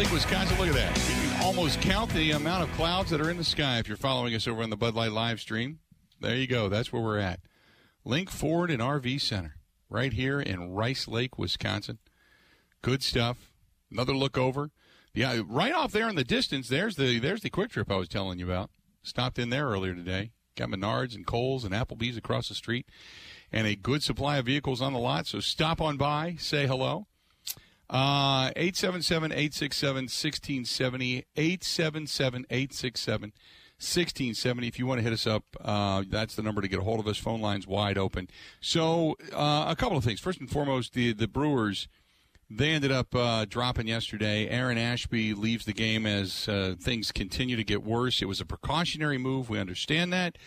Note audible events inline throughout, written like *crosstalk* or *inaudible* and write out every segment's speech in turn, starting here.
Lake, Wisconsin. Look at that. You can almost count the amount of clouds that are in the sky if you're following us over on the Bud Light live stream. There you go. That's where we're at. Link Ford and RV Center, right here in Rice Lake, Wisconsin. Good stuff. Another look over. Yeah, right off there in the distance, there's the there's the Kwik Trip I was telling you about. Stopped in there earlier today. Got Menards and Kohl's and Applebee's across the street, and a good supply of vehicles on the lot. So stop on by, say hello. Uh, 877 867 1670. 877 867 1670. If you want to hit us up, uh, that's the number to get a hold of us. Phone lines wide open. So, uh, a couple of things. First and foremost, the, the Brewers, they ended up uh, dropping yesterday. Aaron Ashby leaves the game as uh, things continue to get worse. It was a precautionary move. We understand that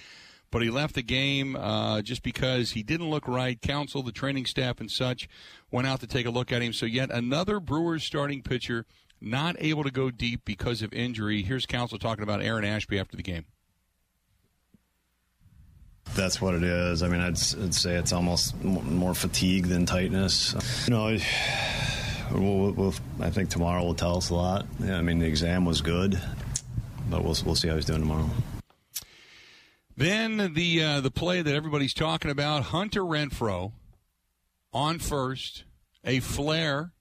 but he left the game uh, just because he didn't look right. Counsell, the training staff, and such went out to take a look at him. So, yet another Brewers starting pitcher not able to go deep because of injury. Here's Counsell talking about Aaron Ashby after the game. That's what it is. I mean, I'd, I'd say it's almost more fatigue than tightness. You know, we'll, we'll, I think tomorrow will tell us a lot. Yeah, I mean, the exam was good, but we'll, we'll see how he's doing tomorrow. Then the uh, the play that everybody's talking about: Hunter Renfroe on first, a flare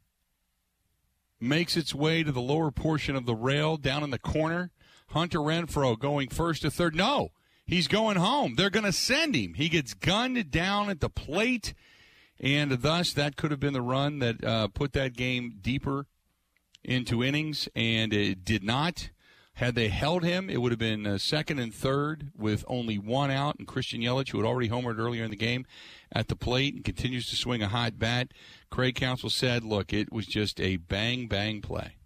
makes its way to the lower portion of the rail down in the corner. Hunter Renfroe going first to third. No, he's going home. They're going to send him. He gets gunned down at the plate, and thus that could have been the run that uh, put that game deeper into innings, and it did not. Had they held him, it would have been uh, second and third with only one out, and Christian Yelich, who had already homered earlier in the game, at the plate and continues to swing a hot bat. Craig Counsell said, "Look, it was just a bang bang play."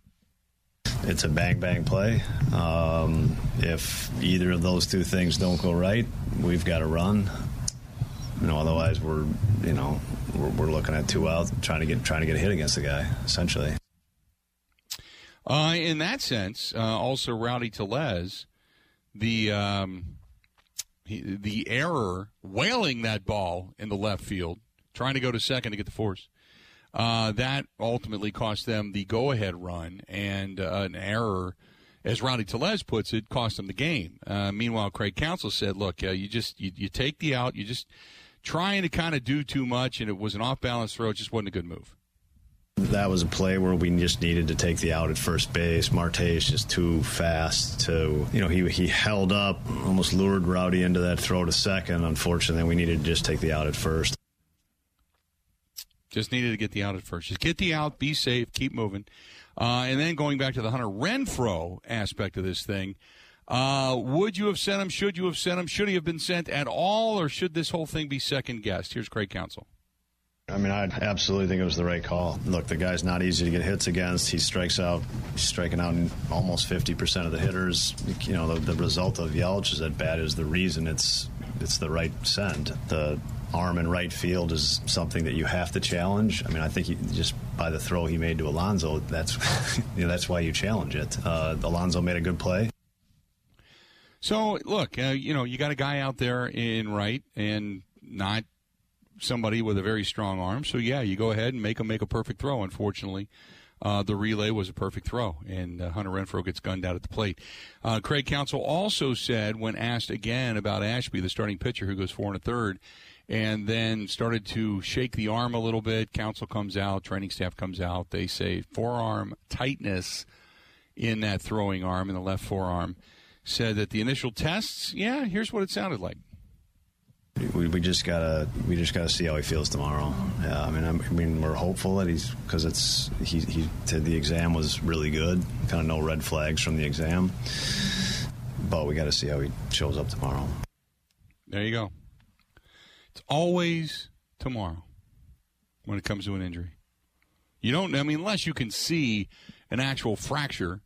It's a bang bang play. Um, if either of those two things don't go right, we've got to run. You know, otherwise we're you know we're, we're looking at two outs, trying to get trying to get a hit against the guy, essentially. Uh, in that sense, uh, also Rowdy Tellez, the um, he, the error wailing that ball in the left field, trying to go to second to get the force. Uh, that ultimately cost them the go-ahead run, and uh, an error, as Rowdy Tellez puts it, cost them the game. Uh, meanwhile, Craig Counsell said, "Look, you just you, you take the out, you just trying to kind of do too much, and it was an off-balance throw. It just wasn't a good move." That was a play where we just needed to take the out at first base. Marte is just too fast to, you know, he he held up, almost lured Rowdy into that throw to second. Unfortunately, we needed to just take the out at first. Just needed to get the out at first. Just get the out, be safe, keep moving. Uh, and then going back to the Hunter Renfroe aspect of this thing, uh, would you have sent him? Should you have sent him? Should he have been sent at all, or should this whole thing be second guessed? Here's Craig Counsell. I mean, I absolutely think it was the right call. Look, the guy's not easy to get hits against. He strikes out, he's striking out almost 50% of the hitters. You know, the, the result of Yelich is that bad is the reason it's it's the right send. The arm in right field is something that you have to challenge. I mean, I think he, just by the throw he made to Alonso, that's *laughs* you know, that's why you challenge it. Uh, Alonso made a good play. So look, uh, you know, you got a guy out there in right and not somebody with a very strong arm. So yeah, you go ahead and make him make a perfect throw. Unfortunately, uh, the relay was a perfect throw, and uh, Hunter Renfroe gets gunned out at the plate. Uh, Craig Counsell also said, when asked again about Ashby, the starting pitcher who goes four and a third, and then started to shake the arm a little bit. Counsell comes out, training staff comes out. They say forearm tightness in that throwing arm, in the left forearm. Said that the initial tests, yeah, here's what it sounded like. We, we just gotta we just gotta see how he feels tomorrow. Yeah, I mean I'm, i mean we're hopeful that he's because it's he he the exam was really good. Kind of no red flags from the exam, but we got to see how he shows up tomorrow. There you go. It's always tomorrow when it comes to an injury. You don't. I mean, unless you can see an actual fracture,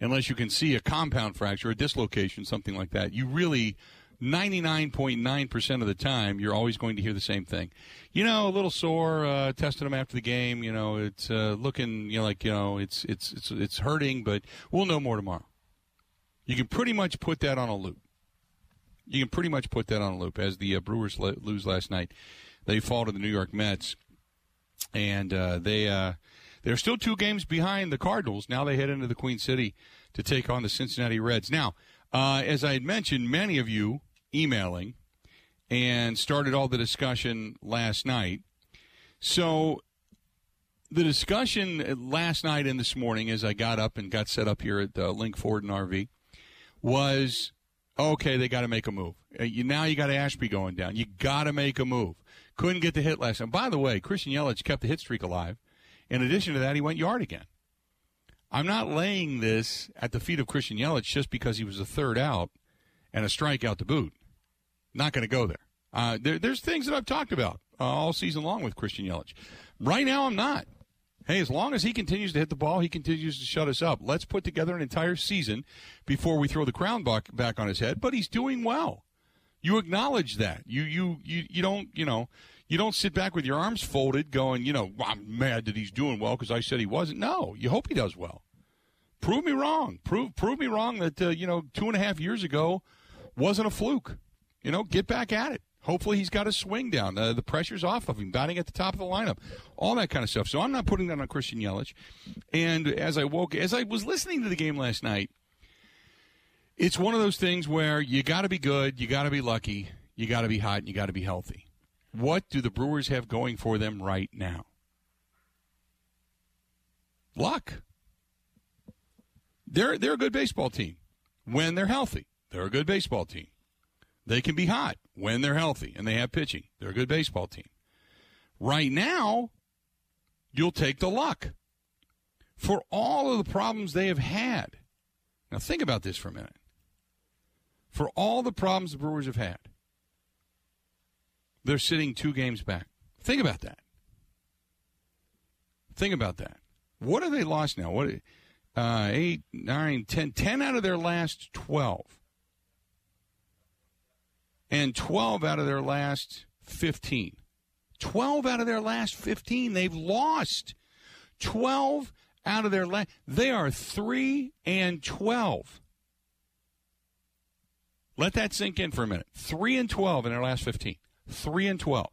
unless you can see a compound fracture, a dislocation, something like that, you really 99.9% of the time, you're always going to hear the same thing. You know, a little sore, uh, him after the game, you know, it's uh, looking, you know, like, you know, it's, it's, it's, it's hurting, but we'll know more tomorrow. You can pretty much put that on a loop. You can pretty much put that on a loop. As the uh, Brewers le- lose last night, they fall to the New York Mets, and uh, they, uh, They're still two games behind the Cardinals. Now they head into the Queen City to take on the Cincinnati Reds. Now, uh, as I had mentioned, many of you emailing and started all the discussion last night. So the discussion last night and this morning, as I got up and got set up here at uh, Link Ford and RV, was okay. They got to make a move. Uh, you, now you got Ashby going down. You got to make a move. Couldn't get the hit last time. By the way, Christian Yelich kept the hit streak alive. In addition to that, he went yard again. I'm not laying this at the feet of Christian Yelich just because he was a third out and a strikeout to boot. Not going to go there. Uh, there. There's things that I've talked about uh, all season long with Christian Yelich. Right now, I'm not. Hey, as long as he continues to hit the ball, he continues to shut us up. Let's put together an entire season before we throw the crown back, on his head. But he's doing well. You acknowledge that. You you you you don't you know you don't sit back with your arms folded, going you know I'm mad that he's doing well because I said he wasn't. No, you hope he does well. Prove me wrong. Prove prove me wrong that uh, you know two and a half years ago wasn't a fluke. You know, get back at it. Hopefully, he's got a swing down. Uh, the pressure's off of him, batting at the top of the lineup, all that kind of stuff. So I'm not putting that on Christian Yelich. And as I woke, as I was listening to the game last night, it's one of those things where you got to be good, you got to be lucky, you got to be hot, and you got to be healthy. What do the Brewers have going for them right now? Luck. They're they're a good baseball team when they're healthy. They're a good baseball team. They can be hot when they're healthy and they have pitching. They're a good baseball team. Right now, you'll take the luck for all of the problems they have had. Now, think about this for a minute. For all the problems the Brewers have had, they're sitting two games back. Think about that. Think about that. What have they lost now? What, uh, eight, nine, ten, ten out of their last twelve and 12 out of their last 15. 12 out of their last 15 they've lost. 12 out of their last they are 3 and 12. Let that sink in for a minute. 3 and 12 in their last 15. 3 and 12.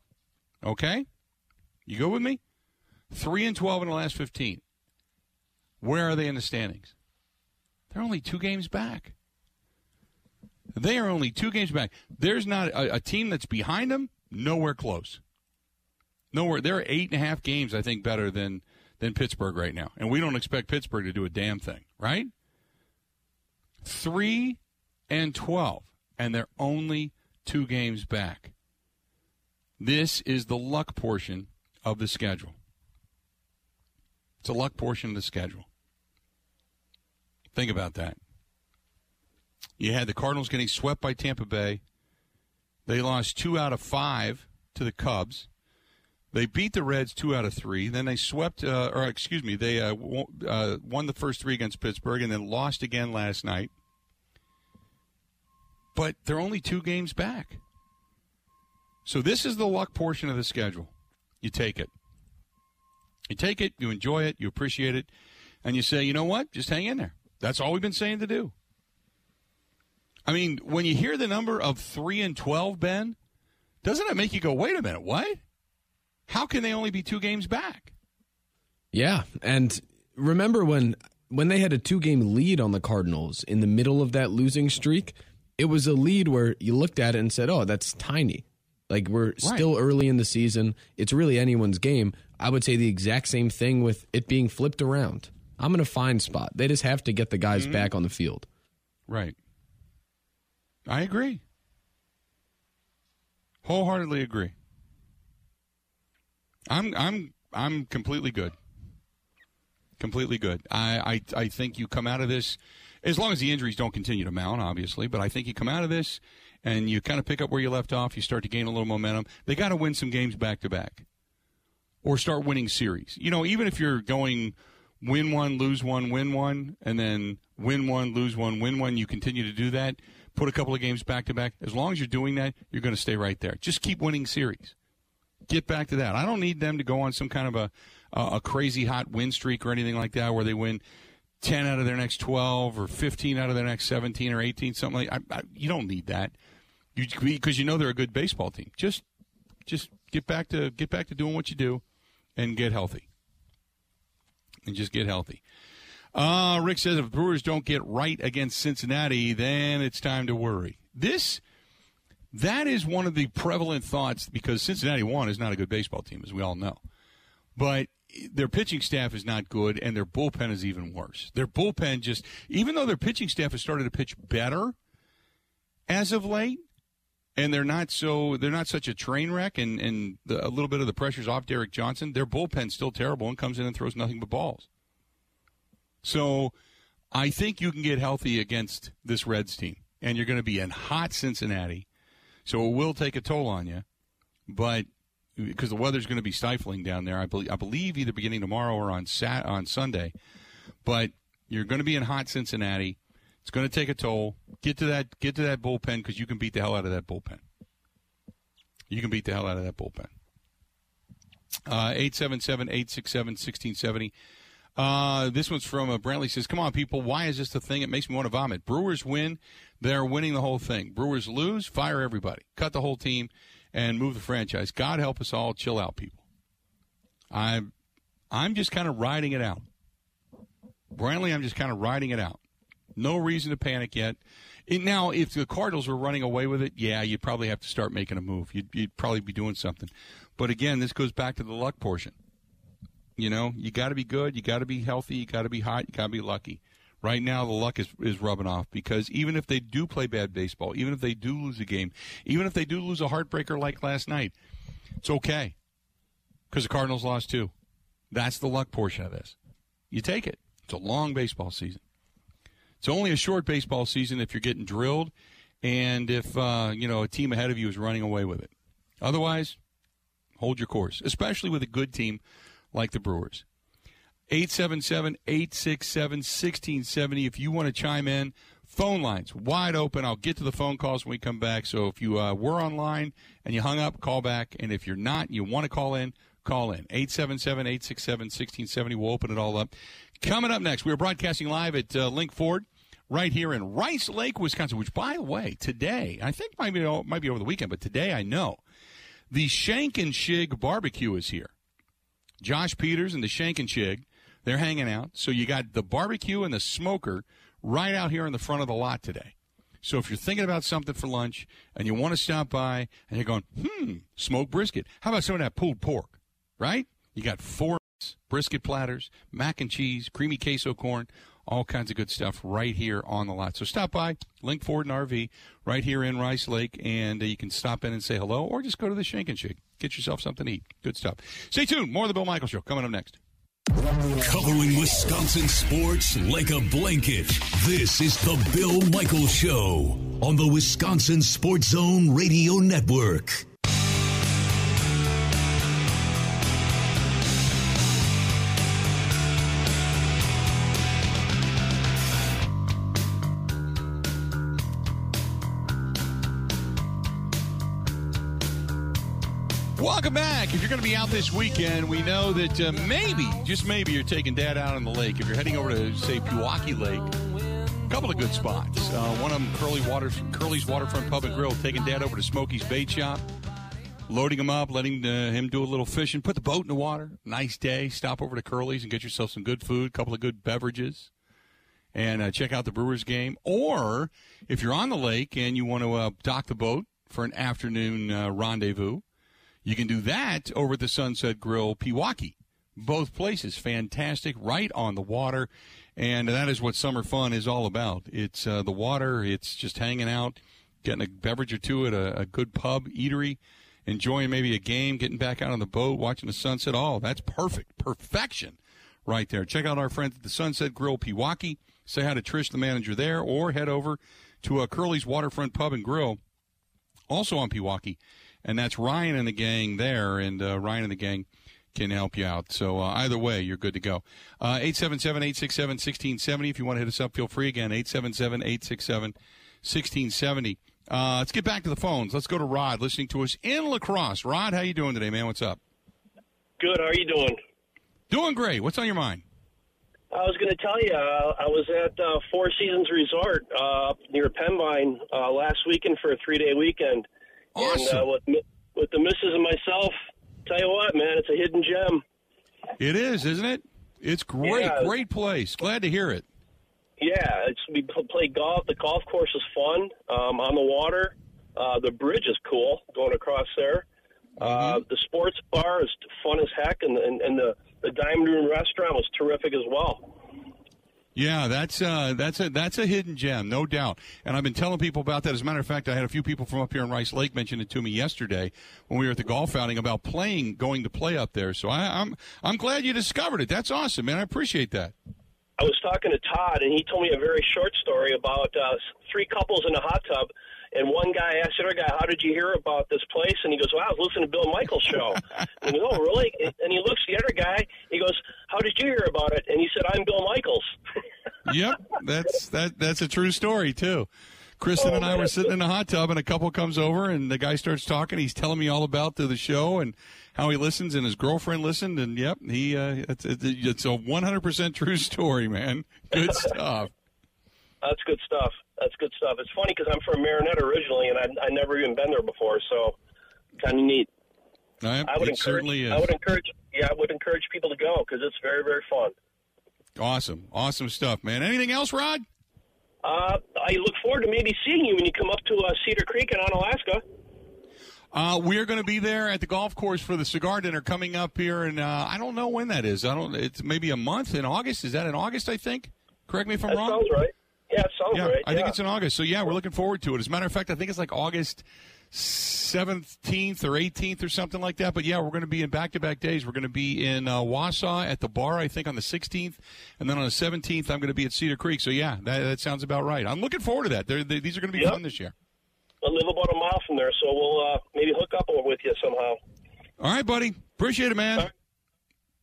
Okay? You go with me? 3 and 12 in the last 15. Where are they in the standings? They're only 2 games back. They are only two games back. There's not a, a team that's behind them. Nowhere close. Nowhere. They're eight and a half games, I think, better than than Pittsburgh right now, and we don't expect Pittsburgh to do a damn thing, right? Three and twelve, and they're only two games back. This is the luck portion of the schedule. It's a luck portion of the schedule. Think about that. You had the Cardinals getting swept by Tampa Bay. They lost two out of five to the Cubs. They beat the Reds two out of three. Then they swept, uh, or excuse me, they uh, w- uh, won the first three against Pittsburgh and then lost again last night. But they're only two games back. So this is the luck portion of the schedule. You take it. You take it, you enjoy it, you appreciate it, and you say, you know what? Just hang in there. That's all we've been saying to do. I mean, when you hear the number of 3 and 12, Ben, doesn't it make you go, wait a minute, what? How can they only be two games back? Yeah. And remember when when they had a two game lead on the Cardinals in the middle of that losing streak, it was a lead where you looked at it and said, Oh, that's tiny. Like we're right. still early in the season. It's really anyone's game. I would say the exact same thing with it being flipped around. I'm in a fine spot. They just have to get the guys mm-hmm. back on the field. Right. I agree. Wholeheartedly agree. I'm I'm I'm completely good. Completely good. I, I I think you come out of this as long as the injuries don't continue to mount, obviously, but I think you come out of this and you kind of pick up where you left off, you start to gain a little momentum. They got to win some games back to back. Or start winning series. You know, even if you're going win one, lose one, win one, and then win one, lose one, win one, you continue to do that put a couple of games back to back. As long as you're doing that, you're going to stay right there. Just keep winning series. Get back to that. I don't need them to go on some kind of a a crazy hot win streak or anything like that where they win 10 out of their next 12 or 15 out of their next 17 or 18 something like I, I, you don't need that you because you know they're a good baseball team just just get back to get back to doing what you do and get healthy and just get healthy. Uh, Rick says if Brewers don't get right against Cincinnati, then it's time to worry. This, that is one of the prevalent thoughts because Cincinnati one is not a good baseball team, as we all know. But their pitching staff is not good, and their bullpen is even worse. Their bullpen just, even though their pitching staff has started to pitch better as of late, and they're not so they're not such a train wreck, and and the, a little bit of the pressure's off Derek Johnson. Their bullpen's still terrible and comes in and throws nothing but balls. So, I think you can get healthy against this Reds team, and you're going to be in hot Cincinnati, so it will take a toll on you, but because the weather's going to be stifling down there. I believe, I believe either beginning tomorrow or on Sat on Sunday. But you're going to be in hot Cincinnati. It's going to take a toll. Get to that get to that bullpen because you can beat the hell out of that bullpen. You can beat the hell out of that bullpen. Uh, 877-867-1670. Uh, this one's from uh, Brantley says, "Come on, people! Why is this the thing? It makes me want to vomit. Brewers win, they're winning the whole thing. Brewers lose, fire everybody, cut the whole team, and move the franchise. God help us all. Chill out, people. I'm, I'm just kind of riding it out. Brantley, I'm just kind of riding it out. No reason to panic yet. It, now, if the Cardinals were running away with it, yeah, you'd probably have to start making a move. You'd, you'd probably be doing something. But again, this goes back to the luck portion. You know, you got to be good, you got to be healthy, you got to be hot, you got to be lucky. Right now, the luck is, is rubbing off because even if they do play bad baseball, even if they do lose a game, even if they do lose a heartbreaker like last night, it's okay because the Cardinals lost too. That's the luck portion of this. You take it. It's a long baseball season. It's only a short baseball season if you're getting drilled and if uh, you know a team ahead of you is running away with it. Otherwise, hold your course, especially with a good team like the Brewers. 877 867 1670. If you want to chime in, phone lines wide open. I'll get to the phone calls when we come back. So if you uh, were online and you hung up, call back. And if you're not, and you want to call in, call in. 877 867 1670. We'll open it all up. Coming up next, we are broadcasting live at uh, Link Ford right here in Rice Lake, Wisconsin, which, by the way, today, I think might be, might be over the weekend, but today I know the Shank and Shig barbecue is here. Josh Peters and the Shank and Shig they're hanging out. So you got the barbecue and the smoker right out here in the front of the lot today. So if you're thinking about something for lunch and you want to stop by and you're going, hmm, smoked brisket. How about some of that pulled pork? Right? You got four brisket platters, mac and cheese, creamy queso corn, all kinds of good stuff right here on the lot. So stop by Link Ford and RV right here in Rice Lake, and uh, you can stop in and say hello, or just go to the Shank and Shake. Get yourself something to eat. Good stuff. Stay tuned. More of the Bill Michaels Show coming up next. Covering Wisconsin sports like a blanket. This is the Bill Michaels Show on the Wisconsin Sports Zone Radio Network. Welcome back. If you're going to be out this weekend, we know that uh, maybe, just maybe, you're taking Dad out on the lake. If you're heading over to, say, Pewaukee Lake, a couple of good spots. Uh, one of them, Curly Water, Curly's Waterfront Pub and Grill, taking Dad over to Smokey's Bait Shop, loading him up, letting uh, him do a little fishing, put the boat in the water. Nice day. Stop over to Curly's and get yourself some good food, a couple of good beverages, and uh, check out the Brewers game. Or if you're on the lake and you want to uh, dock the boat for an afternoon uh, rendezvous, you can do that over at the Sunset Grill Pewaukee. Both places fantastic, right on the water, and that is what summer fun is all about. It's uh, the water. It's just hanging out, getting a beverage or two at a, a good pub eatery, enjoying maybe a game, getting back out on the boat, watching the sunset. Oh, that's perfect, perfection, right there. Check out our friends at the Sunset Grill Pewaukee. Say hi to Trish, the manager there, or head over to a uh, Curly's Waterfront Pub and Grill, also on Pewaukee and that's Ryan and the gang there, and uh, Ryan and the gang can help you out. So uh, either way, you're good to go. Uh, 877-867-1670. If you want to hit us up, feel free again. 877-867-1670. Uh, let's get back to the phones. Let's go to Rod, listening to us in La Crosse. Rod, how you doing today, man? What's up? Good. How are you doing? Doing great. What's on your mind? I was going to tell you, uh, I was at uh, Four Seasons Resort uh, near Pembine uh, last weekend for a three-day weekend. Awesome. And uh, with, with the missus and myself, tell you what, man, it's a hidden gem. It is, isn't it? It's great, Yeah. great place. Glad to hear it. Yeah, it's we play golf. The golf course is fun um, on the water. Uh, the bridge is cool going across there. Uh, the sports bar is fun as heck, and and, and the the diamond room restaurant was terrific as well. Yeah, that's uh, that's a that's a hidden gem, no doubt. And I've been telling people about that. As a matter of fact, I had a few people from up here in Rice Lake mention it to me yesterday when we were at the golf outing about playing, going to play up there. So I, I'm I'm glad you discovered it. That's awesome, man. I appreciate that. I was talking to Todd, and he told me a very short story about uh, three couples in a hot tub. And one guy asked the other guy, "How did you hear about this place?" And he goes, "Well, I was listening to Bill Michaels' show." *laughs* and he goes, "Oh, really?" And he looks at the other guy. He goes, "How did you hear about it?" And he said, "I'm Bill Michaels." *laughs* Yep, that's that that's a true story too. Kristen Oh, and I were sitting in a hot tub, and a couple comes over, and the guy starts talking. He's telling me all about the, the show and how he listens, and his girlfriend listened, and yep, he uh, it's, it's it's a one hundred percent true story, man. Good stuff. That's good stuff. That's good stuff. It's funny because I'm from Marinette originally, and I I never even been there before, so kind of neat. I, I would encourage. I would encourage. Yeah, I would encourage people to go because it's very very fun. Awesome, awesome stuff, man. Anything else, Rod? Uh, I look forward to maybe seeing you when you come up to uh, Cedar Creek in Onalaska. Uh, we are going to be there at the golf course for the cigar dinner coming up here, and uh, I don't know when that is. I don't. It's maybe a month in August. Is that in August? I think. Correct me if I'm That wrong. sounds right. Yeah, it sounds Yeah, right. I think it's in August. So yeah, we're looking forward to it. As a matter of fact, I think it's like August seventeenth or eighteenth or something like that. But yeah, we're going to be in back-to-back days. We're going to be in uh, Wausau at the bar, I think, on the sixteenth, and then on the seventeenth, I'm going to be at Cedar Creek. So yeah, that, that sounds about right. I'm looking forward to that. They're, they, these are going to be Yep. fun this year. I live about a mile from there, so we'll uh, maybe hook up with you somehow. All right, buddy. Appreciate it, man.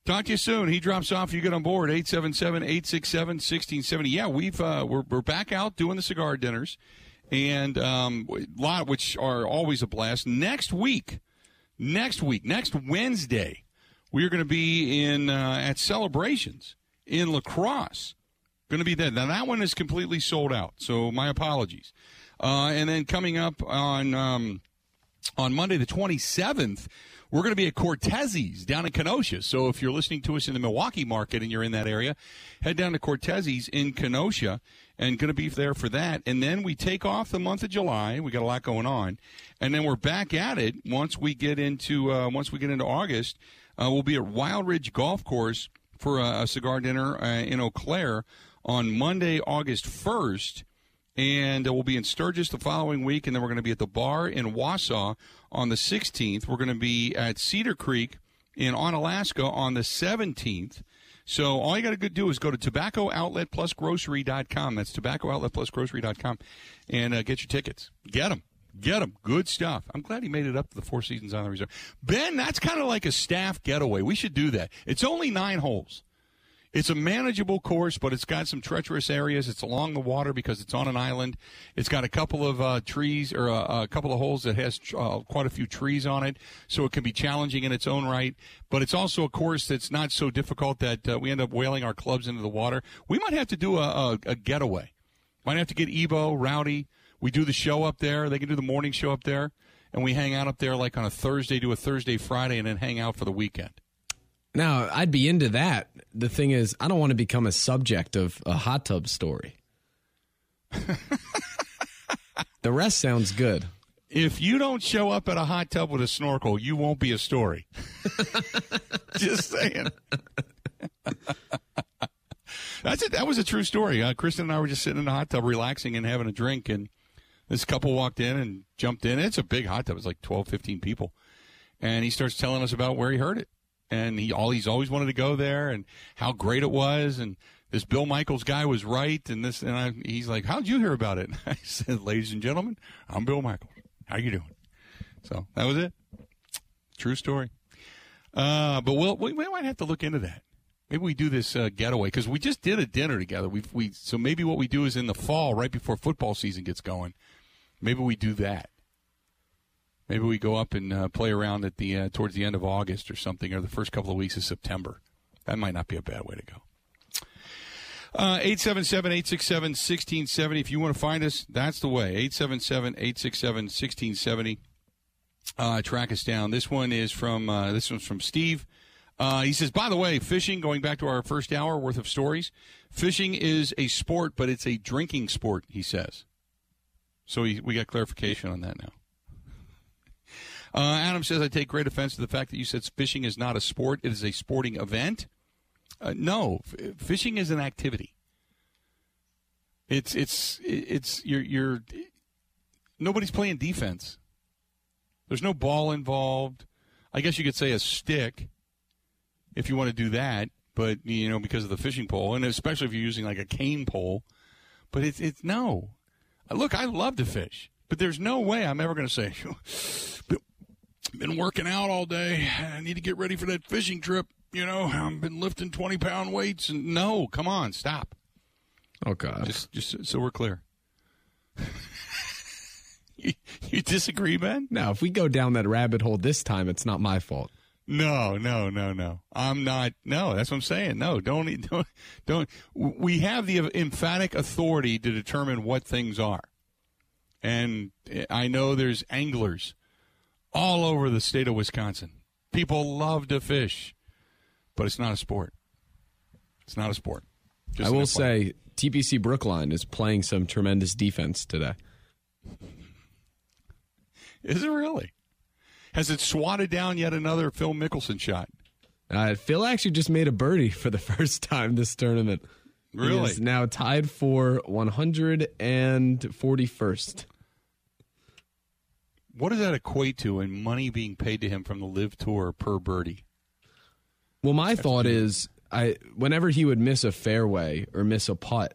Talk to you soon. He drops off. You get on board. 877-867-1670. Yeah, we've uh, we're we're back out doing the cigar dinners, and um, lot which are always a blast. Next week, next week, next Wednesday, we are going to be in uh, at celebrations in La Crosse. Going to be there. Now that one is completely sold out. So my apologies. Uh, and then coming up on. Um, on Monday, the 27th, we're going to be at Cortez's down in Kenosha. So if you're listening to us in the Milwaukee market and you're in that area, head down to Cortez's in Kenosha and going to be there for that. And then we take off the month of July. We got a lot going on, and then we're back at it once we get into uh, once we get into August. Uh, we'll be at Wild Ridge Golf Course for a, a cigar dinner uh, in Eau Claire on Monday, August 1st and uh, we'll be in Sturgis the following week, and then we're going to be at the bar in Wausau on the 16th. We're going to be at Cedar Creek in Onalaska on the 17th. So all you got to do is go to tobaccooutletplusgrocery.com. That's tobaccooutletplusgrocery.com, and uh, get your tickets. Get them. Get them. Good stuff. I'm glad he made it up to the Four Seasons on the Reserve. Ben, that's kind of like a staff getaway. We should do that. It's only nine holes. It's a manageable course, but it's got some treacherous areas. It's along the water because it's on an island. It's got a couple of uh, trees or uh, a couple of holes that has uh, quite a few trees on it, so it can be challenging in its own right. But it's also a course that's not so difficult that uh, we end up whaling our clubs into the water. We might have to do a, a, a getaway. Might have to get Ebo, Rowdy. We do the show up there. They can do the morning show up there, and we hang out up there like on a Thursday, do a Thursday, Friday, and then hang out for the weekend. Now, I'd be into that. The thing is, I don't want to become a subject of a hot tub story. *laughs* the rest sounds good. if you don't show up at a hot tub with a snorkel, you won't be a story. *laughs* Just saying. That's it. That was a true story. Uh, Kristen and I were just sitting in the hot tub, relaxing and having a drink, and this couple walked in and jumped in. It's a big hot tub. It's like 12, 15 people. And he starts telling us about where he heard it. And he all he's always wanted to go there and how great it was and this Bill Michaels guy was right and this and I, he's like, How'd you hear about it? And *laughs* I said, Ladies and gentlemen, I'm Bill Michaels. How you doing? So that was it. True story. Uh, but we'll, we, we might have to look into that. Maybe we do this uh, getaway because we just did a dinner together. We we so maybe what we do is in the fall, right before football season gets going. Maybe we do that. Maybe we go up and uh, play around at the uh, towards the end of August or something, or the first couple of weeks of September. That might not be a bad way to go. Uh, 877-867-1670. If you want to find us, that's the way. 877-867-1670. Uh, track us down. This one is from uh, this one's from Steve. Uh, he says, by the way, fishing, going back to our first hour worth of stories, fishing is a sport, but it's a drinking sport, he says. So we, we got clarification on that now. Uh, Adam says, I take great offense to the fact that you said fishing is not a sport, it is a sporting event. Uh, no, f- fishing is an activity. It's, it's, it's, you're, you're, nobody's playing defense. There's no ball involved. I guess you could say a stick if you want to do that, but you know because of the fishing pole, and especially if you're using like a cane pole. But it's it's no. Look, I love to fish, but there's no way I'm ever going to say, *laughs* "Been working out all day. I need to get ready for that fishing trip." You know, I've been lifting 20 pound weights, and no, come on, stop. Oh God. Just just so we're clear. *laughs* you, you disagree, Ben? Now, if we go down that rabbit hole this time, it's not my fault. No, no, no, no. I'm not. No, that's what I'm saying. No, don't, *laughs* don't, don't. We have the emphatic authority to determine what things are. And eh, I know there's anglers all over the state of Wisconsin. People love to fish, but it's not a sport. It's not a sport. Just I will say TPC Brookline is playing some tremendous defense today. *laughs* Is it really? Has it swatted down yet another Phil Mickelson shot? Uh, Phil actually just made a birdie for the *laughs* first time this tournament. Really? Now tied for 141st. What does that equate to in money being paid to him from the LIV Tour per birdie? Well, my That's thought is, I whenever he would miss a fairway or miss a putt,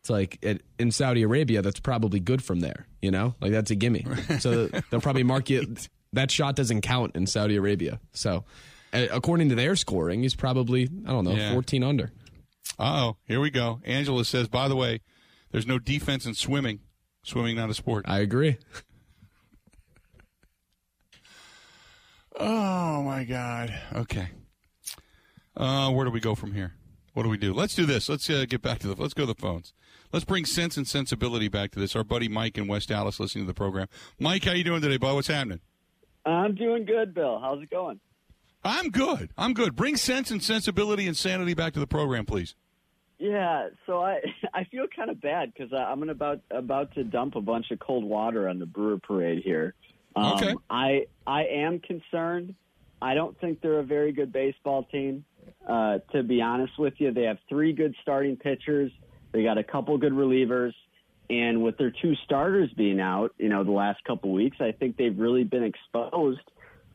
it's like it, in Saudi Arabia, that's probably good from there. You know, like that's a gimme. So *laughs* they'll probably mark you. That shot doesn't count in Saudi Arabia. So, according to their scoring, he's probably I don't know yeah. 14 under. Oh, here we go. Angela says, by the way, there's no defense in swimming. Swimming not a sport. I agree. Oh my God. Okay. Uh, where do we go from here? What do we do? Let's do this. Let's uh, get back to the. Let's go to the phones. Let's bring sense and sensibility back to this. Our buddy Mike in West Allis listening to the program. Mike, how you doing today, bud? What's happening? I'm doing good, Bill. How's it going? I'm good. I'm good. Bring sense and sensibility and sanity back to the program, please. Yeah, so I *laughs* I feel kind of bad because I'm about about to dump a bunch of cold water on the Brewer Parade here. Um, okay. I I am concerned. I don't think they're a very good baseball team. Uh, to be honest with you, they have three good starting pitchers. They got a couple good relievers. And with their two starters being out, you know, the last couple weeks, I think they've really been exposed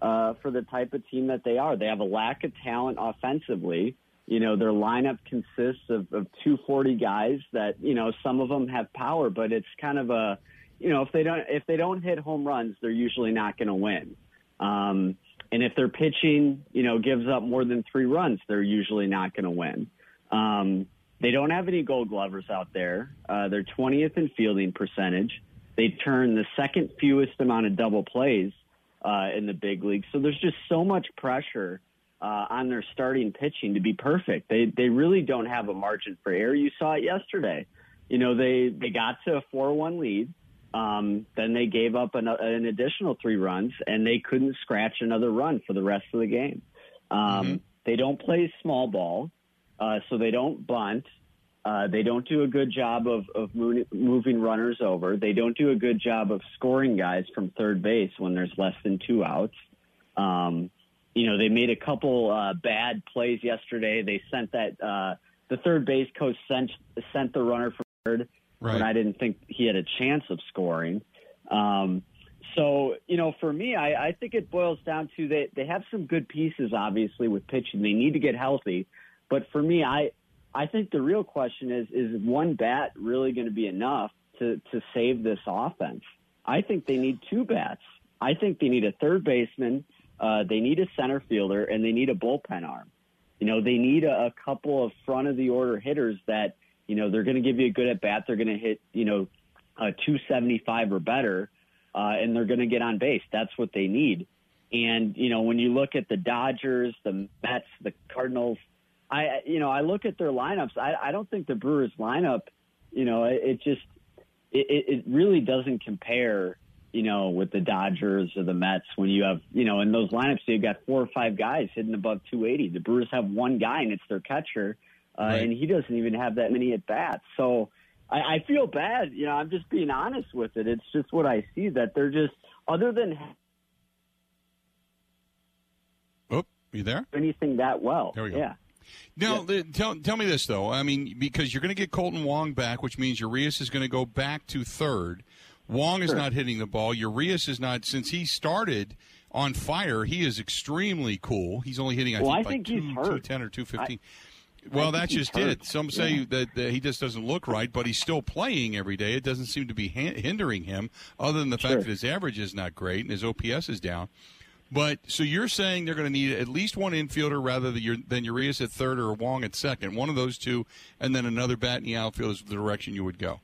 uh, for the type of team that they are. They have a lack of talent offensively. You know, their lineup consists of, of 240 guys that, you know, some of them have power, but it's kind of a, you know, if they don't if they don't hit home runs, they're usually not going to win. Um, and if their pitching, you know, gives up more than three runs, they're usually not going to win. Um, they don't have any gold glovers out there. Uh, they're 20th in fielding percentage. They turn the second fewest amount of double plays uh, in the big league. So there's just so much pressure uh, on their starting pitching to be perfect. They they really don't have a margin for error. You saw it yesterday. You know they they got to a four one lead. Um, then they gave up an, an, additional three runs, and they couldn't scratch another run for the rest of the game. Um, mm-hmm. They don't play small ball. Uh, so they don't bunt. Uh, they don't do a good job of, of moving runners over. They don't do a good job of scoring guys from third base when there's less than two outs. Um, you know, they made a couple uh, bad plays yesterday. They sent that uh, the third base coach sent sent the runner from third right. when I didn't think he had a chance of scoring. Um, so you know, for me, I, I think it boils down to they they have some good pieces, obviously, with pitching. They need to get healthy. But for me, I I think the real question is is one bat really going to be enough to to save this offense? I think they need two bats. I think they need a third baseman, uh, they need a center fielder, and they need a bullpen arm. You know, they need a, a couple of front of the order hitters that you know they're going to give you a good at bat. They're going to hit you know uh, 275 or better, uh, and they're going to get on base. That's what they need. And you know, when you look at the Dodgers, the Mets, the Cardinals, I you know I look at their lineups. I, I don't think the Brewers lineup, you know, it, it just it, it really doesn't compare, you know, with the Dodgers or the Mets when you have, you know, in those lineups, you've got four or five guys hitting above 280. The Brewers have one guy, and it's their catcher, uh, right. and he doesn't even have that many at bats. So I, I feel bad. You know, I'm just being honest with it. It's just what I see that they're just, other than. Oh, you there? Anything that well. There we go. Yeah. Now, yeah. tell, tell me this, though. I mean, because you're going to get Kolten Wong back, which means Urias is going to go back to third. Wong is not hitting the ball. Urias is not. Since he started on fire, he is extremely cool. He's only hitting, I well, think, I like think two, 210 or 215. I, well, that's just hurt. it. Some say yeah. that, that, he just doesn't look right, but he's still playing every day. It doesn't seem to be ha- hindering him, other than the sure. fact that his average is not great and his OPS is down. But so you're saying they're going to need at least one infielder rather than Urias at third or Wong at second, one of those two, and then another bat in the outfield is the direction you would go.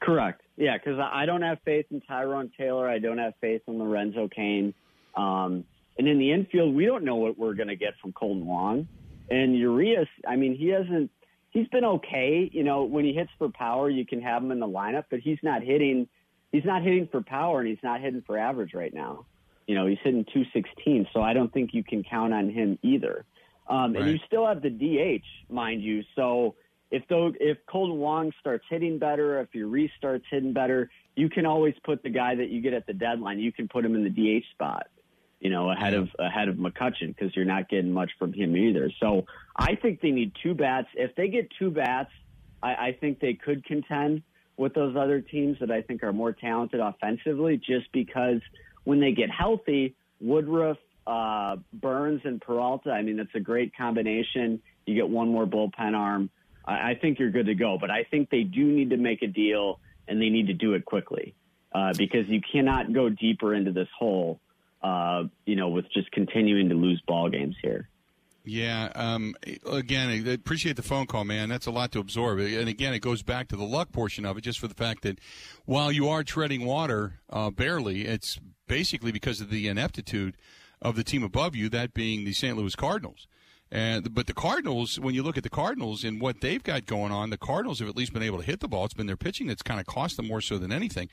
Correct. Yeah, because I don't have faith in Tyrone Taylor. I don't have faith in Lorenzo Cain. Um, and in the infield, we don't know what we're going to get from Kolten Wong. And Urias, I mean, he hasn't. He's been okay. You know, when he hits for power, you can have him in the lineup, but he's not hitting. He's not hitting for power, and he's not hitting for average right now. You know, he's hitting 216, so I don't think you can count on him either. Um, right. And you still have the DH, mind you. So if though if Kolten Wong starts hitting better, if Urias starts hitting better, you can always put the guy that you get at the deadline. You can put him in the DH spot, you know, ahead of ahead of McCutchen because you're not getting much from him either. So I think they need two bats. If they get two bats, I, I think they could contend with those other teams that I think are more talented offensively. Just because when they get healthy, Woodruff, uh, Burnes, and Peralta. I mean, that's a great combination. You get one more bullpen arm. I, I think you're good to go. But I think they do need to make a deal, and they need to do it quickly uh, because you cannot go deeper into this hole. Uh, you know, with just continuing to lose ball games here. Yeah. Um, again, I appreciate the phone call, man. That's a lot to absorb. And again, it goes back to the luck portion of it, just for the fact that while you are treading water uh, barely, it's basically because of the ineptitude of the team above you, that being the St. Louis Cardinals. And but the Cardinals, when you look at the Cardinals and what they've got going on, the Cardinals have at least been able to hit the ball. It's been their pitching that's kind of cost them more so than anything.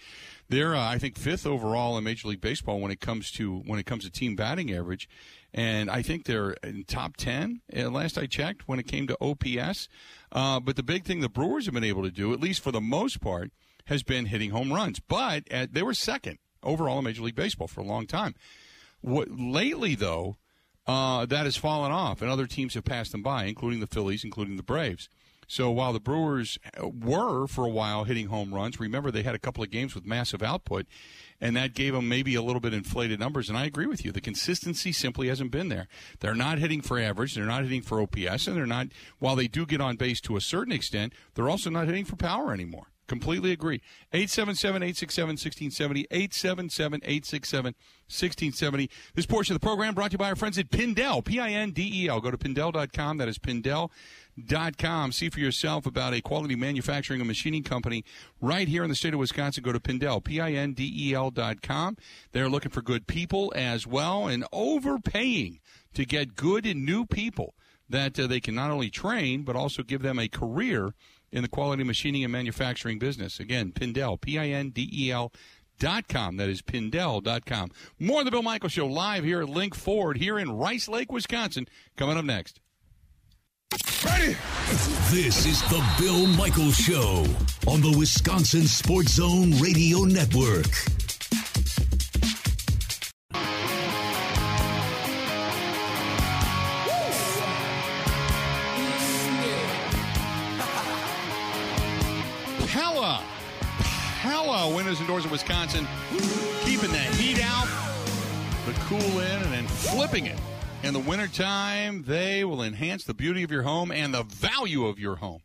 They're, uh, I think, fifth overall in Major League Baseball when it comes to when it comes to team batting average, and I think they're in top ten. Uh, last I checked, when it came to OPS. Uh, but the big thing the Brewers have been able to do, at least for the most part, has been hitting home runs. But at, they were second overall in Major League Baseball for a long time. What lately though? Uh, that has fallen off, and other teams have passed them by, including the Phillies, including the Braves. So while the Brewers were for a while hitting home runs, remember they had a couple of games with massive output, and that gave them maybe a little bit inflated numbers. And I agree with you, the consistency simply hasn't been there. They're not hitting for average, they're not hitting for OPS, and they're not. While they do get on base to a certain extent, they're also not hitting for power anymore. Completely agree. 877 867 1670. 877 867 1670. This portion of the program brought to you by our friends at Pindel, P I N D E L. Go to Pindel.com. That is Pindel.com. See for yourself about a quality manufacturing and machining company right here in the state of Wisconsin. Go to Pindel, P I N D E L.com. They're looking for good people as well and overpaying to get good and new people that uh, they can not only train, but also give them a career in the quality machining and manufacturing business. Again, Pindel, P I N D E L. Dot com. That is Pindel.com. More of the Bill Michaels Show live here at Link Ford here in Rice Lake, Wisconsin. Coming up next. Ready? This is the Bill Michaels Show on the Wisconsin Sports Zone Radio Network. Pella uh, windows and doors of Wisconsin, keeping the heat out, the cool in, and then flipping it. In the wintertime, they will enhance the beauty of your home and the value of your home.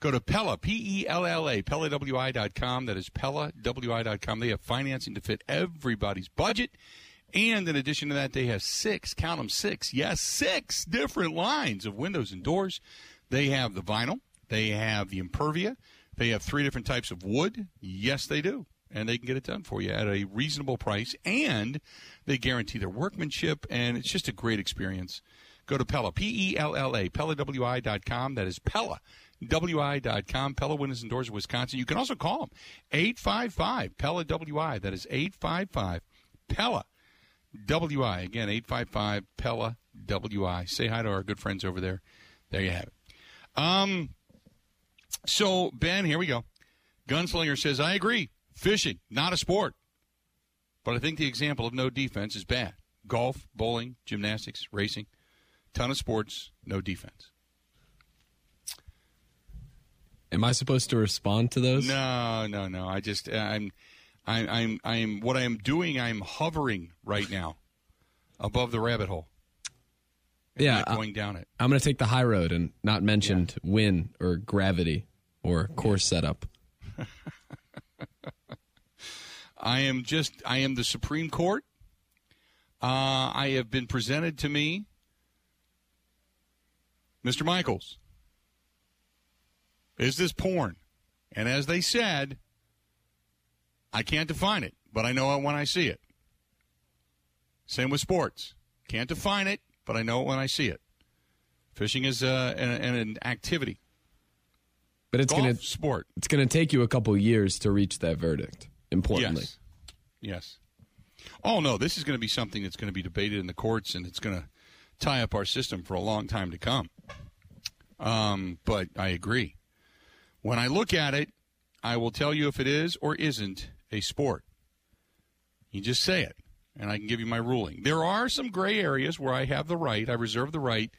Go to Pella, P E L L A, PellaWI.com. That is PellaWI.com. They have financing to fit everybody's budget. And in addition to that, they have six, count them six, yes, six different lines of windows and doors. They have the vinyl, they have the impervia, they have three different types of wood. Yes, they do. And they can get it done for you at a reasonable price. And they guarantee their workmanship. And it's just a great experience. Go to Pella, P E L L A, PellaWI.com. That is Pella, WI.com. Pella Windows and Doors of Wisconsin. You can also call them 855 Pella WI. That is 855 Pella WI. Again, 855 Pella WI. Say hi to our good friends over there. There you have it. Um, so, Ben, here we go. Gunslinger says, I agree. Fishing, not a sport. But I think the example of no defense is bad. Golf, bowling, gymnastics, racing, ton of sports, no defense. Am I supposed to respond to those? No, no, no. I just uh, I'm I'm I'm I'm what I am doing. I'm hovering right now above the rabbit hole. Yeah, going down it. I'm going to take the high road and not mention win or gravity or course setup. *laughs* I am just I am the Supreme Court. Uh, I have been presented to me, Mr. Michaels. Is this porn? And as they said, I can't define it, but I know it when I see it. Same with sports. Can't define it, but I know it when I see it. Fishing is uh, an, an activity. But it's Golf, to sport. it's going to take you a couple years to reach that verdict. Importantly, Yes. Yes. Oh no, this is going to be something that's going to be debated in the courts, and it's going to tie up our system for a long time to come. Um, but I agree. When I look at it, I will tell you if it is or isn't a sport. You just say it, and I can give you my ruling. There are some gray areas where I have the right, I reserve the right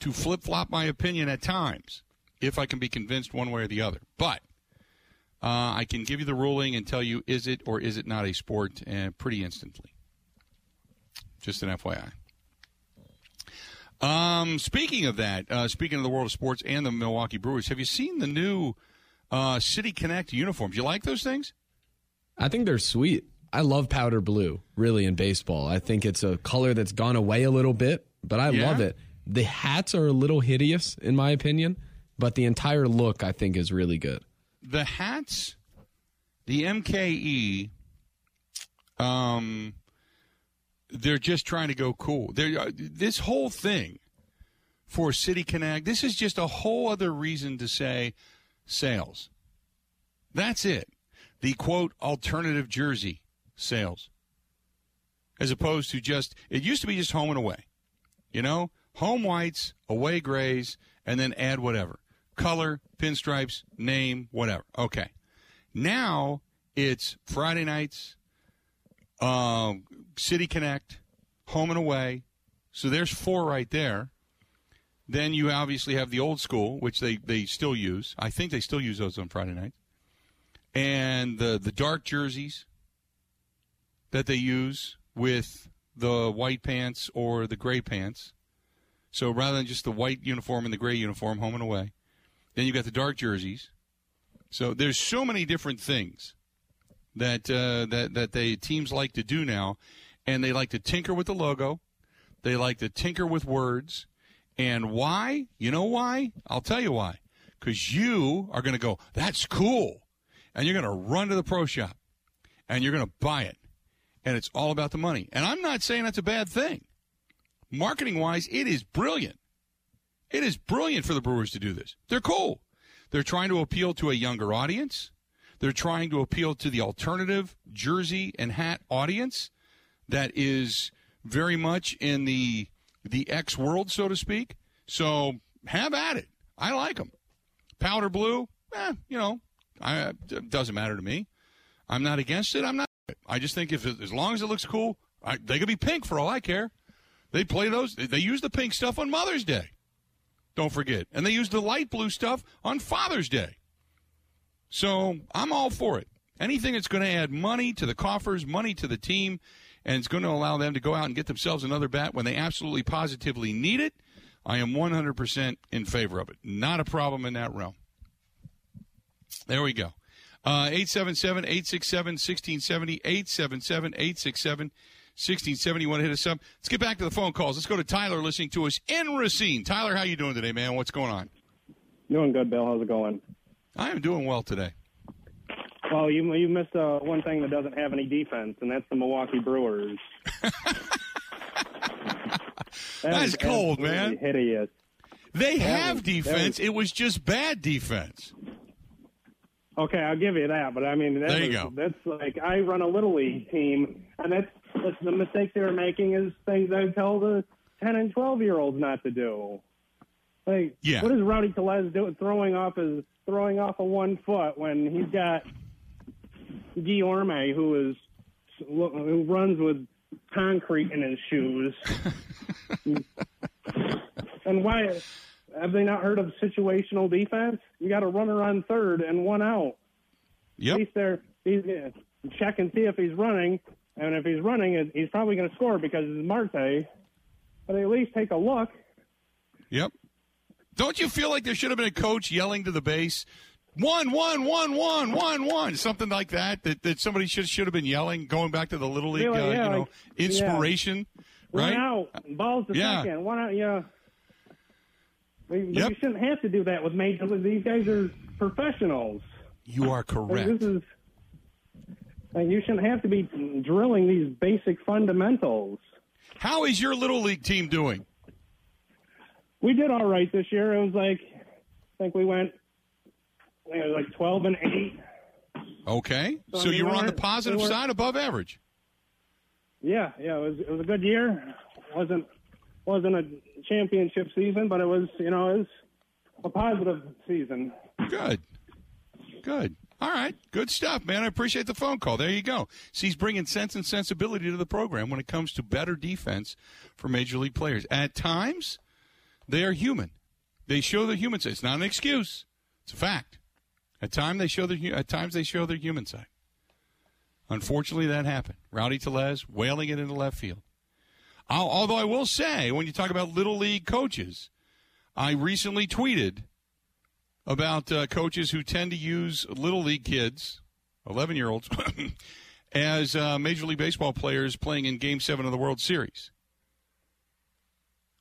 to flip flop my opinion at times if I can be convinced one way or the other. But uh, I can give you the ruling and tell you is it or is it not a sport uh, pretty instantly. Just an FYI. Um, speaking of that, uh, speaking of the world of sports and the Milwaukee Brewers, have you seen the new uh, City Connect uniforms? You like those things? I think they're sweet. I love powder blue, really, in baseball. I think it's a color that's gone away a little bit, but I Yeah? love it. The hats are a little hideous, in my opinion, but the entire look, I think, is really good. the hats, the MKE, um, they're just trying to go cool. They're, uh, this whole thing for City Connect, this is just a whole other reason to say sales. That's it. The quote alternative jersey sales, as opposed to just it used to be just home and away. You know, home whites, away grays, and then add whatever color, pinstripes, name, whatever. Okay. Now it's Friday nights, um, City Connect, home and away. So there's four right there. Then you obviously have the old school, which they, they still use. I think they still use those on Friday nights. And the, the dark jerseys that they use with the white pants or the gray pants. So rather than just the white uniform and the gray uniform, home and away, then you've got the dark jerseys. So there's so many different things that uh, that that they teams like to do now, and they like to tinker with the logo. They like to tinker with words. And why? You know why? I'll tell you why. Because you are going to go, that's cool. And you're going to run to the pro shop and you're going to buy it. And it's all about the money. And I'm not saying that's a bad thing. Marketing wise, it is brilliant. It is brilliant for the Brewers to do this. They're cool. They're trying to appeal to a younger audience. They're trying to appeal to the alternative jersey and hat audience that is very much in the the X world, so to speak. So have at it. I like them. Powder blue, eh, you know, I, it doesn't matter to me. I'm not against it. I'm not. I just think if as long as it looks cool, I, they could be pink for all I care. They play those. They use the pink stuff on Mother's Day. Don't forget, and they use the light blue stuff on Father's Day. So I'm all for it. Anything that's going to add money to the coffers, money to the team, and it's going to allow them to go out and get themselves another bat when they absolutely positively need it. I am 100% in favor of it. Not a problem in that realm. There we go. Uh, 877 867 1670. 877 867 1670. You want to hit us up? Let's get back to the phone calls. Let's go to Tyler listening to us in Racine. Tyler, how you doing today, man? What's going on? Doing good, Bill. How's it going? I am doing well today. Well, you you missed uh, one thing that doesn't have any defense, and that's the Milwaukee Brewers. *laughs* That's cold, man. Hideous. They That have was- defense. was- It was just bad defense. Okay, I'll give you that, but I mean, that There you was- go. That's like I run a little league team, and that's, that's the mistakes they were making is things I tell the ten and twelve year olds not to do. Like, Yeah. what is Rowdy Tellez doing? Throwing off his throwing off a one foot when he's got Guillorme, who is who runs with concrete in his shoes. *laughs* and why have they not heard of situational defense? You got a runner on third and one out. At least they're he's check and see if he's running, and if he's running, he's probably going to score because it's Marte. But at least take a look. Yep. Don't you feel like there should have been a coach yelling to the base, one, one, one, one, one, one, something like that? That that somebody should should have been yelling, going back to the little league, Yeah, uh, yeah, you know, like- inspiration, One right? out, balls to Yeah. second, one out. Yeah. But Yep. you shouldn't have to do that with major. These guys are professionals. You are Like, correct. This is. Like, you shouldn't have to be drilling these basic fundamentals. How is your little league team doing? We did all right this year. It was like, I think we went, it was like twelve and eight. Okay, So, so I mean, you were on the positive side, above average. Yeah, yeah, it was it was a good year. wasn't wasn't a championship season, but it was you know it was a positive season. Good. Good. All right. Good stuff, man. I appreciate the phone call. There you go. See, he's bringing sense and sensibility to the program when it comes to better defense for major league players. At times, they are human. They show their human side. It's not an excuse. It's a fact. At time they show their at times they show their human side. Unfortunately, that happened. Rowdy Tellez wailing it into left field. I'll, although I will say, when you talk about little league coaches, I recently tweeted about uh, coaches who tend to use little league kids, 11 year olds, *coughs* as uh, Major League Baseball players playing in Game 7 of the World Series.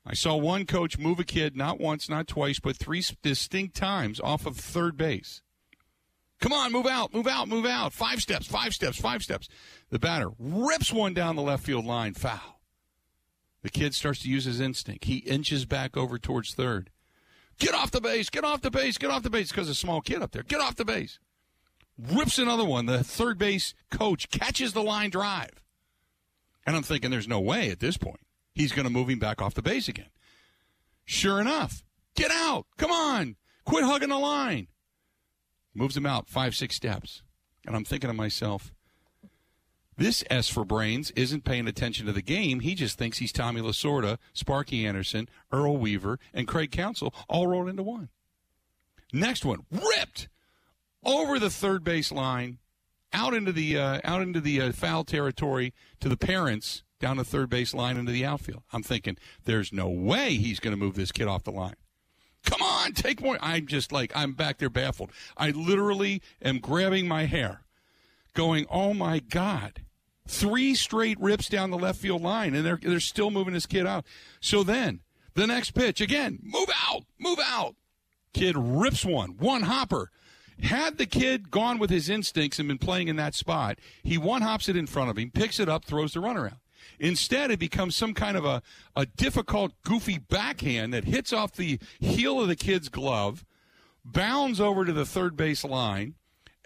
I saw one coach move a kid not once, not twice, but three distinct times off of third base. Come on, move out, move out, move out. Five steps, five steps, five steps. The batter rips one down the left field line, foul. The kid starts to use his instinct. He inches back over towards third. Get off the base, get off the base, get off the base because a small kid up there. Get off the base. Rips another one. The third base coach catches the line drive. And I'm thinking there's no way at this point he's going to move him back off the base again. Sure enough, get out. Come on. Quit hugging the line. Moves him out five, six steps. And I'm thinking to myself, this S for brains isn't paying attention to the game. He just thinks he's Tommy Lasorda, Sparky Anderson, Earl Weaver, and Craig Counsell all rolled into one. Next one, ripped over the third base line, out into the uh, out into the uh, foul territory to the parents down the third base line into the outfield. I'm thinking there's no way he's going to move this kid off the line. Come on, take more. I'm just like I'm back there baffled. I literally am grabbing my hair, going, "Oh my god." Three straight rips down the left field line, and they're they're still moving this kid out. So then the next pitch again, move out, move out. Kid rips one, one hopper. Had the kid gone with his instincts and been playing in that spot, he one hops it in front of him, picks it up, throws the runner out. Instead, it becomes some kind of a, a difficult, goofy backhand that hits off the heel of the kid's glove, bounds over to the third base line.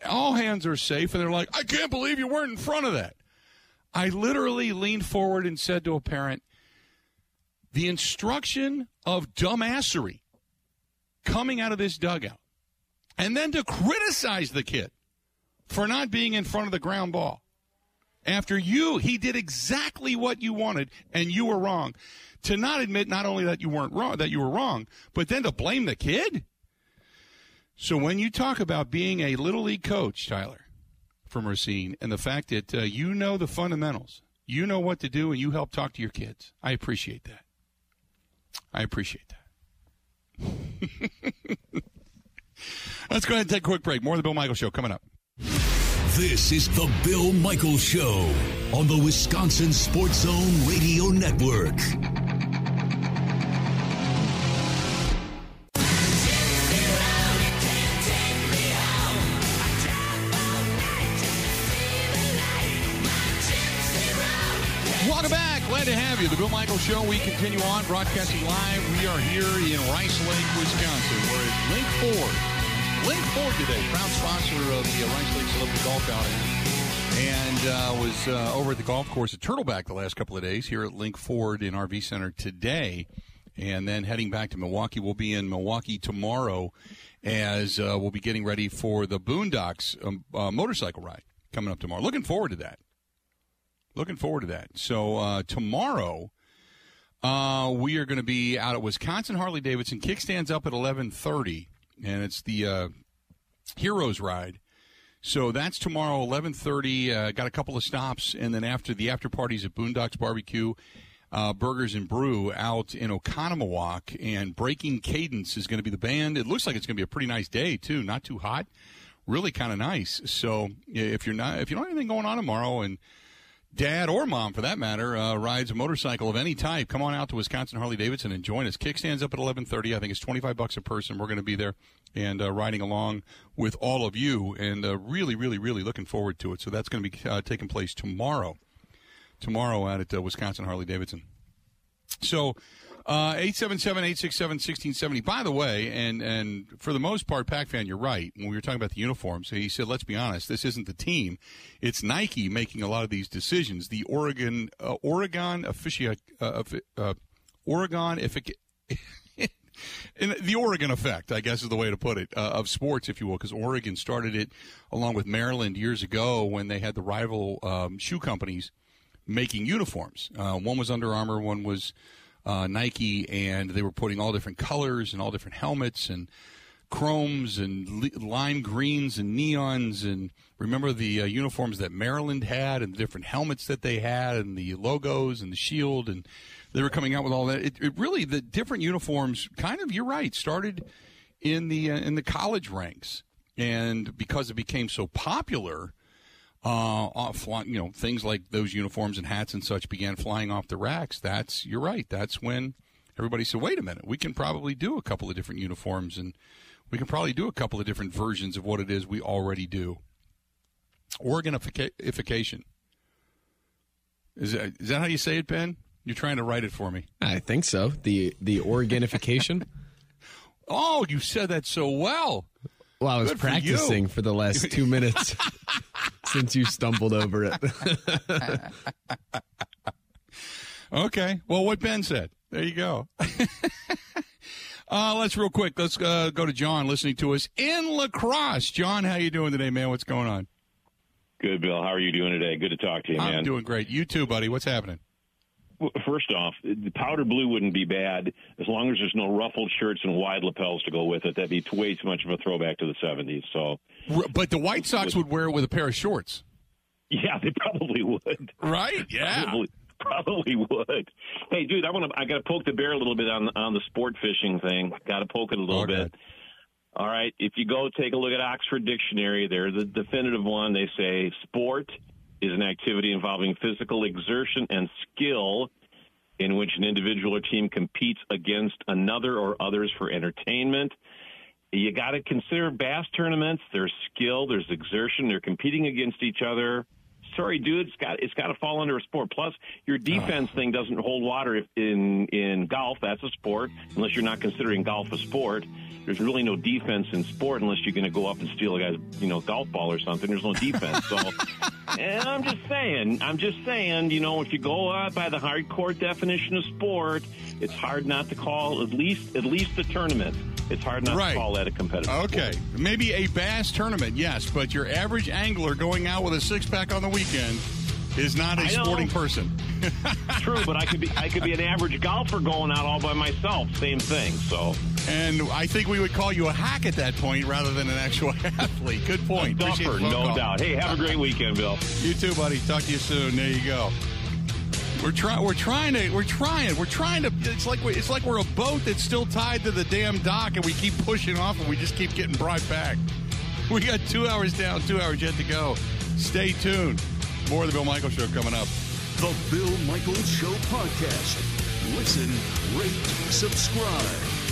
All hands are safe, and they're like, I can't believe you weren't in front of that. I literally leaned forward and said to a parent, the instruction of dumbassery coming out of this dugout, and then to criticize the kid for not being in front of the ground ball. After you, he did exactly what you wanted, and you were wrong. To not admit not only that you weren't wrong, that you were wrong, but then to blame the kid. So when you talk about being a little league coach, Tyler, from Racine, and the fact that uh, you know the fundamentals, you know what to do, and you help talk to your kids, I appreciate that. I appreciate that. *laughs* Let's go ahead and take a quick break. More of the Bill Michaels Show coming up. This is the Bill Michaels Show on the Wisconsin Sports Zone Radio Network. Glad to have you. The Bill Michaels Show. We continue on broadcasting live. We are here in Rice Lake, Wisconsin. We're at Link Ford. Link Ford today, proud sponsor of the uh, Rice Lake Celebrity Golf Outing, and uh, was uh, over at the golf course at Turtleback the last couple of days. Here at Link Ford in RV Center today, and then heading back to Milwaukee. We'll be in Milwaukee tomorrow, as uh, we'll be getting ready for the Boondocks um, uh, motorcycle ride coming up tomorrow. Looking forward to that. Looking forward to that. So uh, tomorrow, uh, we are going to be out at Wisconsin Harley Davidson. Kickstands up at eleven thirty, and it's the uh, Heroes Ride. So that's tomorrow, eleven thirty. Uh, got a couple of stops, and then after the after parties at Boondocks Barbecue, uh, Burgers and Brew out in Oconomowoc, and Breaking Cadence is going to be the band. It looks like it's going to be a pretty nice day too, not too hot, really kind of nice. So if you're not if you don't have anything going on tomorrow and dad or mom for that matter uh, rides a motorcycle of any type come on out to wisconsin harley davidson and join us. Kickstands up at 11.30 i think it's 25 bucks a person. We're going to be there and uh, riding along with all of you and uh, really really really looking forward to it. So that's going to be uh, taking place tomorrow tomorrow out at uh, wisconsin harley davidson. So 877-867-1670. By the way, and, and for the most part, Pac fan, you're right. When we were talking about the uniforms, he said, let's be honest, this isn't the team. It's Nike making a lot of these decisions. The Oregon, uh, Oregon officia, uh, uh, Oregon, *laughs* in the Oregon effect, I guess is the way to put it, uh, of sports, if you will, because Oregon started it along with Maryland years ago when they had the rival um, shoe companies making uniforms. Uh, one was Under Armour, one was uh, Nike, and they were putting all different colors and all different helmets and chromes and lime greens and neons and remember the uh, uniforms that Maryland had and the different helmets that they had and the logos and the shield and they were coming out with all that. It, it really the different uniforms kind of you're right started in the uh, in the college ranks and because it became so popular uh, off, you know, things like those uniforms and hats and such began flying off the racks. That's you're right. That's when everybody said, "Wait a minute, we can probably do a couple of different uniforms, and we can probably do a couple of different versions of what it is we already do." Organification. Is that, is that how you say it, Ben? You're trying to write it for me. I think so. The the organification. *laughs* oh, you said that so well. Well, I was Good practicing for, for, the last *laughs* two minutes since you stumbled over it. okay. Well, what Ben said. There you go. *laughs* uh, let's real quick. Let's uh, go to John listening to us in La Crosse. John, how you doing today, man? What's going on? Good, Bill. How are you doing today? Good to talk to you, man. I'm doing great. You too, buddy. What's happening? First off, the powder blue wouldn't be bad as long as there's no ruffled shirts and wide lapels to go with it. That'd be way too much of a throwback to the 70s. So, but the White Sox would wear it with a pair of shorts. Yeah, they probably would. Right? Yeah. Probably, probably would. Hey, dude, I want to. I got to poke the bear a little bit on on the sport fishing thing. Got to poke it a little bit. All right. If you go take a look at Oxford Dictionary, there's a definitive one. They say sport is an activity involving physical exertion and skill in which an individual or team competes against another or others for entertainment. You got to consider bass tournaments. There's skill, there's exertion, they're competing against each other. Sorry, dude, it's got it's got to fall under a sport. Plus, your defense oh. thing doesn't hold water if in in golf. That's a sport, unless you're not considering golf a sport there's really no defense in sport unless you're going to go up and steal a guy's, you know, golf ball or something. There's no defense. So, *laughs* and I'm just saying, I'm just saying, you know, if you go uh, by the hardcore definition of sport, it's hard not to call at least at least a tournament. It's hard not right. to call that a competitive. Okay, sport. maybe a bass tournament, yes, but your average angler going out with a six pack on the weekend is not a sporting person. *laughs* True, but I could be I could be an average golfer going out all by myself. Same thing. So. And I think we would call you a hack at that point rather than an actual *laughs* athlete. Good point. A duffer, no call. doubt. Hey, have a great weekend, Bill. You too, buddy. Talk to you soon. There you go. We're trying. We're trying to. We're trying. We're trying to. It's like we, it's like we're a boat that's still tied to the damn dock, and we keep pushing off, and we just keep getting brought back. We got two hours down, two hours yet to go. Stay tuned. More of the Bill Michaels Show coming up. The Bill Michaels Show podcast. Listen, rate, subscribe.